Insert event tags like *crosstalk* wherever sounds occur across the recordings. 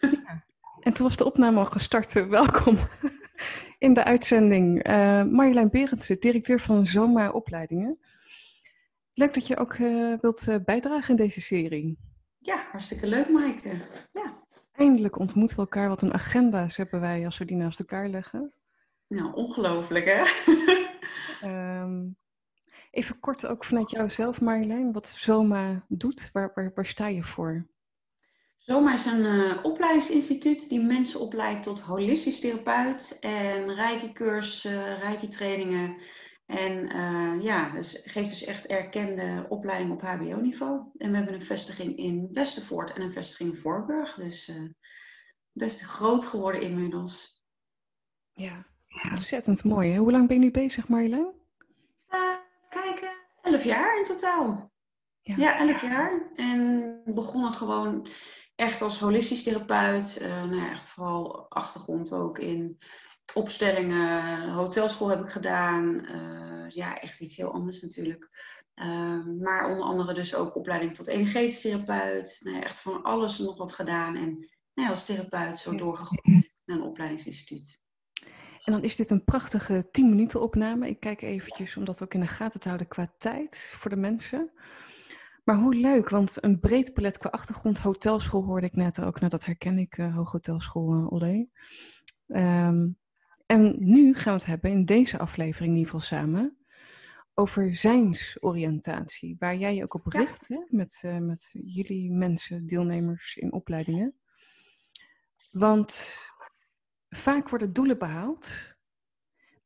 Ja. En toen was de opname al gestart. *laughs* Welkom in de uitzending. Uh, Marjolein Berendsen, directeur van Zoma Opleidingen. Leuk dat je ook uh, wilt uh, bijdragen in deze serie. Ja, hartstikke leuk, Maaike. Ja. Eindelijk ontmoeten we elkaar. Wat een agenda's hebben wij als we die naast elkaar leggen. Nou, ongelooflijk hè? um, *laughs* even kort ook vanuit jouzelf, Marjolein. Wat Zoma doet, waar, waar, waar sta je voor? Zoma is een uh, opleidingsinstituut die mensen opleidt tot holistisch therapeut en rijke cursussen, rijke trainingen. En uh, ja, dus geeft dus echt erkende opleiding op HBO-niveau. En we hebben een vestiging in Westervoort en een vestiging in Voorburg. Dus uh, best groot geworden inmiddels. Ja, ontzettend mooi. Hè? Hoe lang ben je nu bezig, Marjolein? kijken, elf jaar in totaal. Ja, ja elf jaar. En begonnen gewoon echt als holistisch therapeut. Uh, nou ja, echt vooral achtergrond ook in opstellingen. Hotelschool heb ik gedaan. Uh, ja, echt iets heel anders natuurlijk. Uh, maar onder andere dus ook opleiding tot energetisch therapeut. Nou ja, echt van alles en nog wat gedaan. En nou ja, als therapeut zo doorgegroeid *laughs* naar een opleidingsinstituut. En dan is dit een prachtige 10 minuten opname. Ik kijk eventjes om dat ook in de gaten te houden qua tijd voor de mensen. Maar hoe leuk, want een breed palet qua achtergrond. Hotelschool hoorde ik net ook. Nou, dat herken ik, uh, Hooghotelschool uh, Olé. Um, en nu gaan we het hebben, in deze aflevering in ieder geval samen, over zijnsoriëntatie. Waar jij je ook op richt, hè? Met, uh, met jullie mensen, deelnemers in opleidingen. Want vaak worden doelen behaald,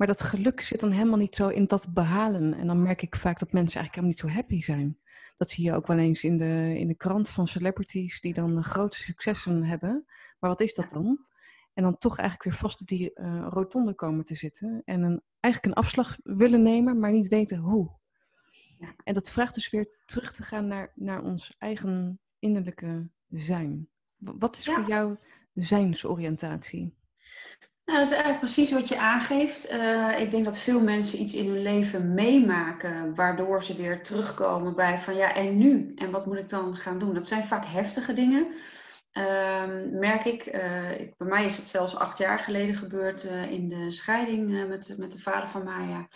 maar dat geluk zit dan helemaal niet zo in dat behalen. En dan merk ik vaak dat mensen eigenlijk helemaal niet zo happy zijn. Dat zie je ook wel eens in de, in de krant van celebrities die dan grote successen hebben. Maar wat is dat dan? En dan toch eigenlijk weer vast op die uh, rotonde komen te zitten. En een, eigenlijk een afslag willen nemen, maar niet weten hoe. Ja. En dat vraagt dus weer terug te gaan naar, naar ons eigen innerlijke zijn. Wat is ja. voor jou zijnsoriëntatie? Nou, dat is eigenlijk precies wat je aangeeft. Uh, ik denk dat veel mensen iets in hun leven meemaken, waardoor ze weer terugkomen bij van ja, en nu? En wat moet ik dan gaan doen? Dat zijn vaak heftige dingen. Um, merk ik, uh, ik, bij mij is het zelfs acht jaar geleden gebeurd uh, in de scheiding met, met de vader van Maya.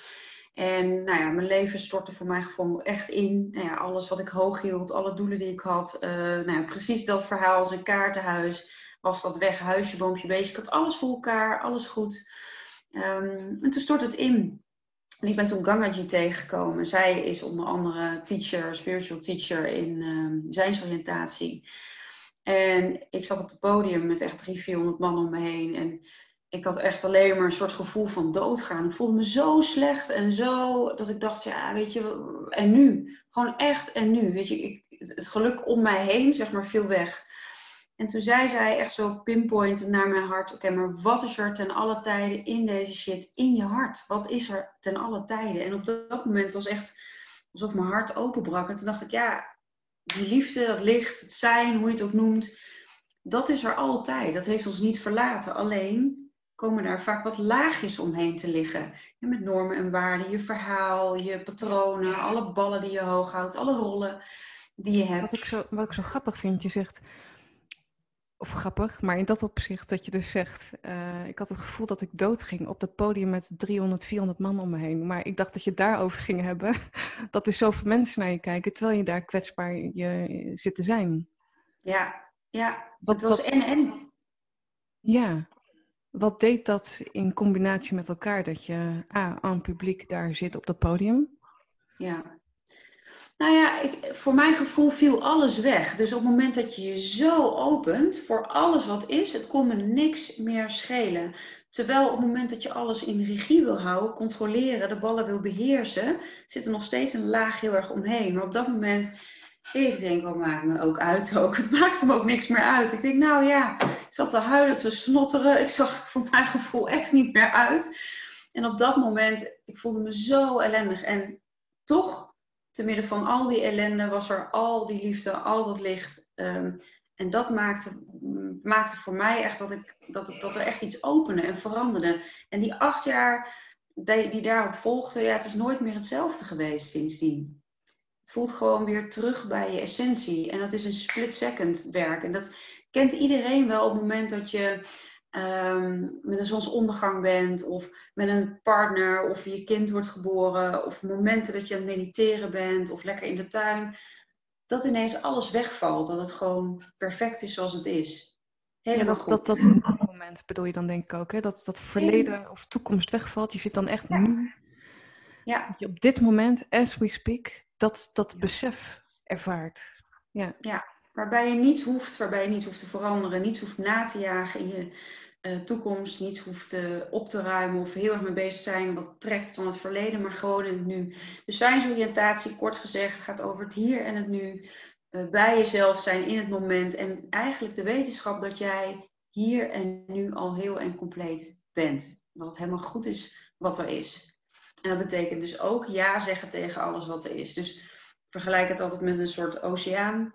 En nou ja, mijn leven stortte voor mijn gevoel echt in. Nou ja, alles wat ik hoog hield, alle doelen die ik had. nou ja, precies dat verhaal als een kaartenhuis. Was dat weg, huisje, boompje. Ik had alles voor elkaar, alles goed. Um, en toen stort het in. En ik ben toen Gangaji tegengekomen. Zij is onder andere teacher, spiritual teacher in um, zijnsoriëntatie. En ik zat op het podium met echt 300, 400 man om me heen. En ik had echt alleen maar een soort gevoel van doodgaan. Ik voelde me zo slecht en zo dat ik dacht, ja, weet je, en nu? Gewoon echt en nu. Weet je, ik, het geluk om mij heen, zeg maar, viel weg. En toen zei zij echt zo pinpoint naar mijn hart: Oké, maar wat is er ten alle tijden in deze shit in je hart? Wat is er ten alle tijden? En op dat moment was echt alsof mijn hart openbrak. En toen dacht ik: Ja, die liefde, dat licht, het zijn, hoe je het ook noemt, dat is er altijd. Dat heeft ons niet verlaten. Alleen komen daar vaak wat laagjes omheen te liggen. Met normen en waarden, je verhaal, je patronen, alle ballen die je hoog houdt, alle rollen die je hebt. Wat ik zo, wat ik zo grappig vind, je zegt, of grappig, maar in dat opzicht dat je dus zegt, uh, ik had het gevoel dat ik doodging op het podium met 300, 400 man om me heen. Maar ik dacht dat je het daarover ging hebben. *laughs* Dat er zoveel mensen naar je kijken, terwijl je daar kwetsbaar je zit te zijn. Ja, ja. Wat, het was wat, en en. Ja. Wat deed dat in combinatie met elkaar, dat je aan publiek daar zit op dat podium? Ja, nou ja, ik, voor mijn gevoel viel alles weg. Dus op het moment dat je je zo opent voor alles wat is, het kon me niks meer schelen. Terwijl op het moment dat je alles in regie wil houden, controleren, de ballen wil beheersen, zit er nog steeds een laag heel erg omheen. Maar op dat moment, ik denk, wat maakt me ook uit *laughs* ook. Het maakt me ook niks meer uit. Ik denk, nou ja, ik zat te huilen, te snotteren. Ik zag voor mijn gevoel echt niet meer uit. En op dat moment, ik voelde me zo ellendig. En toch te midden van al die ellende was er al die liefde, al dat licht. Um, en dat maakte, maakte voor mij echt dat, ik, dat, dat er echt iets opende en veranderde. En die acht jaar die, die daarop volgden, ja, het is nooit meer hetzelfde geweest sindsdien. Het voelt gewoon weer terug bij je essentie. En dat is een split second werk. En dat kent iedereen wel op het moment dat je um, met een zonsondergang bent, of met een partner, of je kind wordt geboren, of momenten dat je aan het mediteren bent, of lekker in de tuin, dat ineens alles wegvalt, dat het gewoon perfect is zoals het is. Helemaal ja, dat, dat, dat moment bedoel je dan denk ik ook, hè? Dat, dat verleden of toekomst wegvalt. Je zit dan echt nu. Ja. Dat je op dit moment, as we speak, dat, dat besef ervaart. Ja. ja, waarbij je niets hoeft, waarbij je niets hoeft te veranderen, niets hoeft na te jagen in je toekomst, niets hoeft uh, op te ruimen of heel erg mee bezig zijn wat trekt van het verleden, maar gewoon in het nu. Dus oriëntatie, kort gezegd, gaat over het hier en het nu. Uh, bij jezelf zijn in het moment en eigenlijk de wetenschap dat jij hier en nu al heel en compleet bent. Dat het helemaal goed is wat er is. En dat betekent dus ook ja zeggen tegen alles wat er is. Dus vergelijk het altijd met een soort oceaan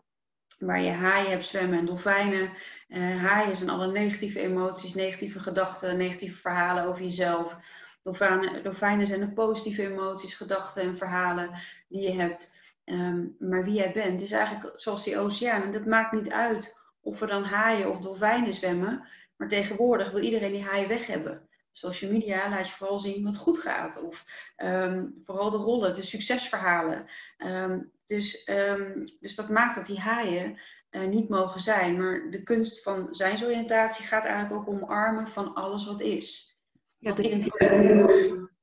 waar je haaien hebt zwemmen en dolfijnen. Uh, haaien zijn alle negatieve emoties, negatieve gedachten, negatieve verhalen over jezelf. Dolfijnen, dolfijnen zijn de positieve emoties, gedachten en verhalen die je hebt. Ehm, maar wie jij bent is eigenlijk zoals die oceaan. En dat maakt niet uit of er dan haaien of dolfijnen zwemmen. Maar tegenwoordig wil iedereen die haaien weg hebben. Social media laat je vooral zien wat goed gaat. Of ehm, vooral de rollen, de succesverhalen. Ehm, dus, ehm, dus dat maakt dat die haaien uh, niet mogen zijn. Maar de kunst van zijnsoriëntatie gaat eigenlijk ook omarmen van alles wat is. Ja, de...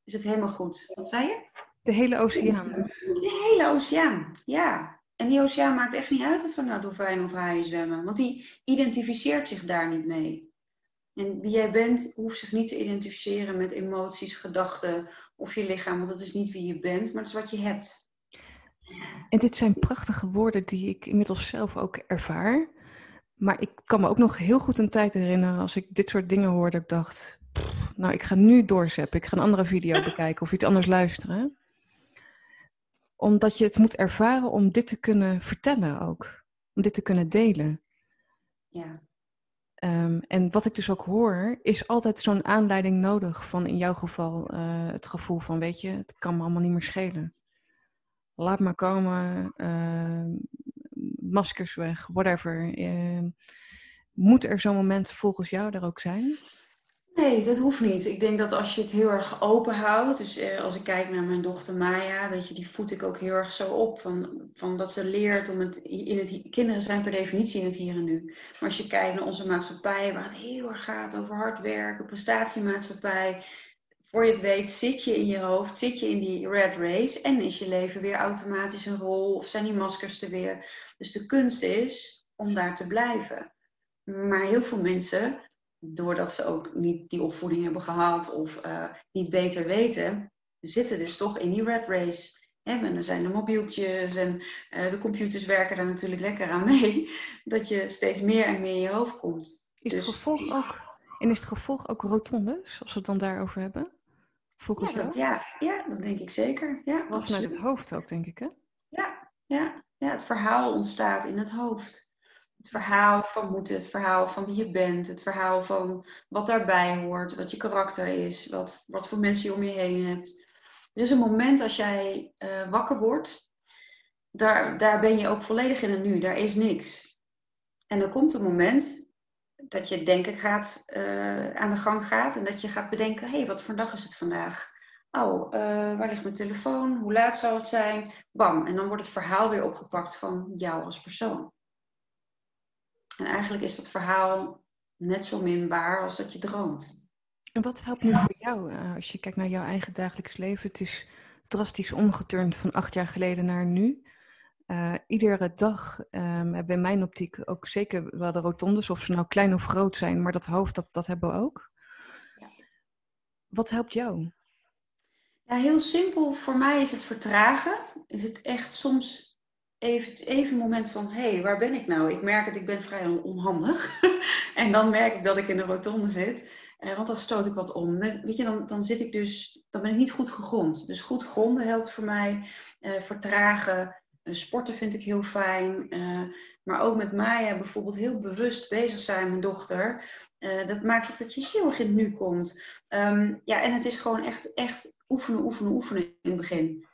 is het helemaal goed. Wat zei je? De hele oceaan. De hele oceaan, ja. En die oceaan maakt echt niet uit of er nou dolfijnen of haaien zwemmen. Want die identificeert zich daar niet mee. En wie jij bent, hoeft zich niet te identificeren met emoties, gedachten of je lichaam. Want dat is niet wie je bent, maar het is wat je hebt. En dit zijn prachtige woorden die ik inmiddels zelf ook ervaar. Maar ik kan me ook nog heel goed een tijd herinneren als ik dit soort dingen hoorde. Ik dacht, nou ik ga nu doorzeppen. Ik ga een andere video *laughs* bekijken of iets anders luisteren omdat je het moet ervaren om dit te kunnen vertellen ook. Om dit te kunnen delen. Ja. Um, en wat ik dus ook hoor, is altijd zo'n aanleiding nodig van in jouw geval uh, het gevoel van, weet je, het kan me allemaal niet meer schelen. Laat maar komen, uh, maskers weg, whatever. Uh, moet er zo'n moment volgens jou er ook zijn? Nee, dat hoeft niet. Ik denk dat als je het heel erg open houdt, dus eh, als ik kijk naar mijn dochter Maya, weet je, die voed ik ook heel erg zo op, van, van dat ze leert om het, in het, kinderen zijn per definitie in het hier en nu. Maar als je kijkt naar onze maatschappij, waar het heel erg gaat over hard werken, prestatiemaatschappij, voor je het weet zit je in je hoofd, zit je in die red race en is je leven weer automatisch een rol of zijn die maskers er weer. Dus de kunst is om daar te blijven. Maar heel veel mensen doordat ze ook niet die opvoeding hebben gehad of uh, niet beter weten, zitten dus toch in die red race. En er zijn de mobieltjes en uh, de computers werken daar natuurlijk lekker aan mee. *laughs* Dat je steeds meer en meer in je hoofd komt. Is het dus gevolg ook, en is het gevolg ook rotondes, als we het dan daarover hebben? Volgens ja, dat, ja, ja, dat denk ik zeker. Ja, vanuit het hoofd ook, denk ik, hè? Ja, ja, ja, het verhaal ontstaat in het hoofd het verhaal van moeten, het verhaal van wie je bent, het verhaal van wat daarbij hoort, wat je karakter is, wat, wat voor mensen je om je heen hebt. Er is een moment als jij uh, wakker wordt, daar, daar ben je ook volledig in het nu, daar is niks. En er komt een moment dat je denken gaat, uh, aan de gang gaat en dat je gaat bedenken, hé, hey, wat voor dag is het vandaag? Oh, uh, waar ligt mijn telefoon? Hoe laat zal het zijn? Bam, en dan wordt het verhaal weer opgepakt van jou als persoon. En eigenlijk is dat verhaal net zo min waar als dat je droomt. En wat helpt nu voor jou uh, als je kijkt naar jouw eigen dagelijks leven? Het is drastisch omgeturnd van acht jaar geleden naar nu. Uh, iedere dag um, hebben we in mijn optiek ook zeker wel de rotondes, of ze nou klein of groot zijn, maar dat hoofd, dat, dat hebben we ook. Ja. Wat helpt jou? Ja, heel simpel. Voor mij is het vertragen. Is het echt soms even, even een moment van, hé, hey, waar ben ik nou? Ik merk het, ik ben vrij onhandig. *laughs* en dan merk ik dat ik in de rotonde zit. Uh, want dan stoot ik wat om. Weet je, dan, dan zit ik dus, dan ben ik niet goed gegrond. Dus goed gronden helpt voor mij. Uh, vertragen, sporten vind ik heel fijn. maar ook met Maya bijvoorbeeld heel bewust bezig zijn, mijn dochter. dat maakt ook dat je heel erg in nu komt. Um, ja, en het is gewoon echt, echt oefenen, oefenen, oefenen in het begin.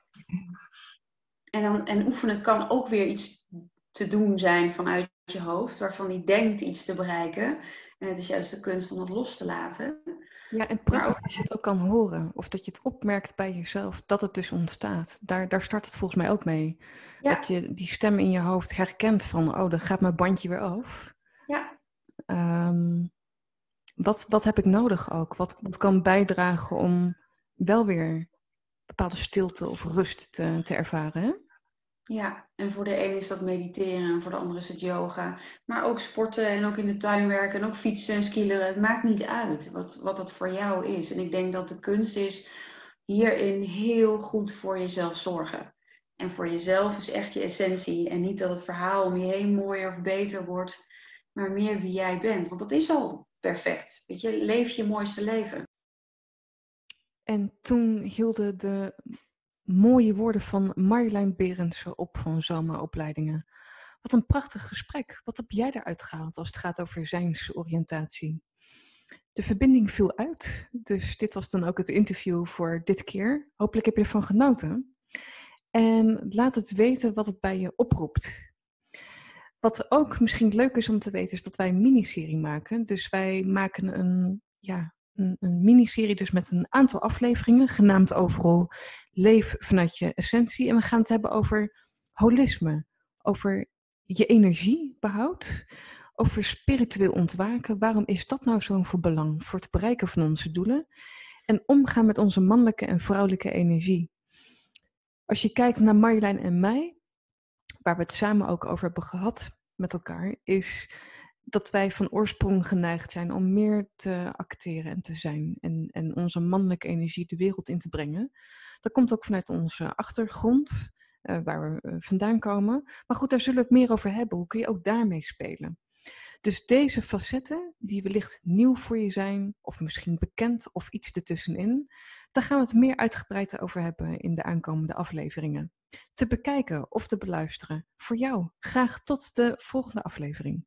En, dan, en oefenen kan ook weer iets te doen zijn vanuit je hoofd, waarvan die denkt iets te bereiken. En het is juist de kunst om het los te laten. Ja, en prachtig als je het ook kan horen. Of dat je het opmerkt bij jezelf, dat het dus ontstaat. Daar, daar start het volgens mij ook mee. Dat je die stem in je hoofd herkent van, oh, dan gaat mijn bandje weer af. Ja. Um, wat, wat heb ik nodig ook? Wat, wat kan bijdragen om wel weer bepaalde stilte of rust te, te ervaren? Hè? Ja, en voor de een is dat mediteren en voor de ander is het yoga. Maar ook sporten en ook in de tuin werken en ook fietsen en skileren. Het maakt niet uit wat, wat dat voor jou is. En ik denk dat de kunst is hierin heel goed voor jezelf zorgen. En voor jezelf is echt je essentie. En niet dat het verhaal om je heen mooier of beter wordt, maar meer wie jij bent. Want dat is al perfect. Weet je, leef je mooiste leven. En toen hielden de mooie woorden van Marjolein Berendsen op van zomeropleidingen. Wat een prachtig gesprek. Wat heb jij eruit gehaald als het gaat over zijnsoriëntatie? De verbinding viel uit, dus dit was dan ook het interview voor dit keer. Hopelijk heb je ervan genoten. En laat het weten wat het bij je oproept. Wat ook misschien leuk is om te weten, is dat wij een miniserie maken. Dus wij maken een, ja, een, miniserie dus met een aantal afleveringen, genaamd overal Leef vanuit je essentie. En we gaan het hebben over holisme, over je energiebehoud, over spiritueel ontwaken. Waarom is dat nou zo'n voor belang voor het bereiken van onze doelen? En omgaan met onze mannelijke en vrouwelijke energie. Als je kijkt naar Marjolein en mij, waar we het samen ook over hebben gehad met elkaar, is dat wij van oorsprong geneigd zijn om meer te acteren en te zijn. En, en onze mannelijke energie de wereld in te brengen. Dat komt ook vanuit onze achtergrond, uh, waar we eh, vandaan komen. Maar goed, daar zullen we het meer over hebben. Hoe kun je ook daarmee spelen? Dus deze facetten, die wellicht nieuw voor je zijn, of misschien bekend of iets ertussenin, daar gaan we het meer uitgebreid over hebben in de aankomende afleveringen. Te bekijken of te beluisteren. Voor jou. Graag tot de volgende aflevering.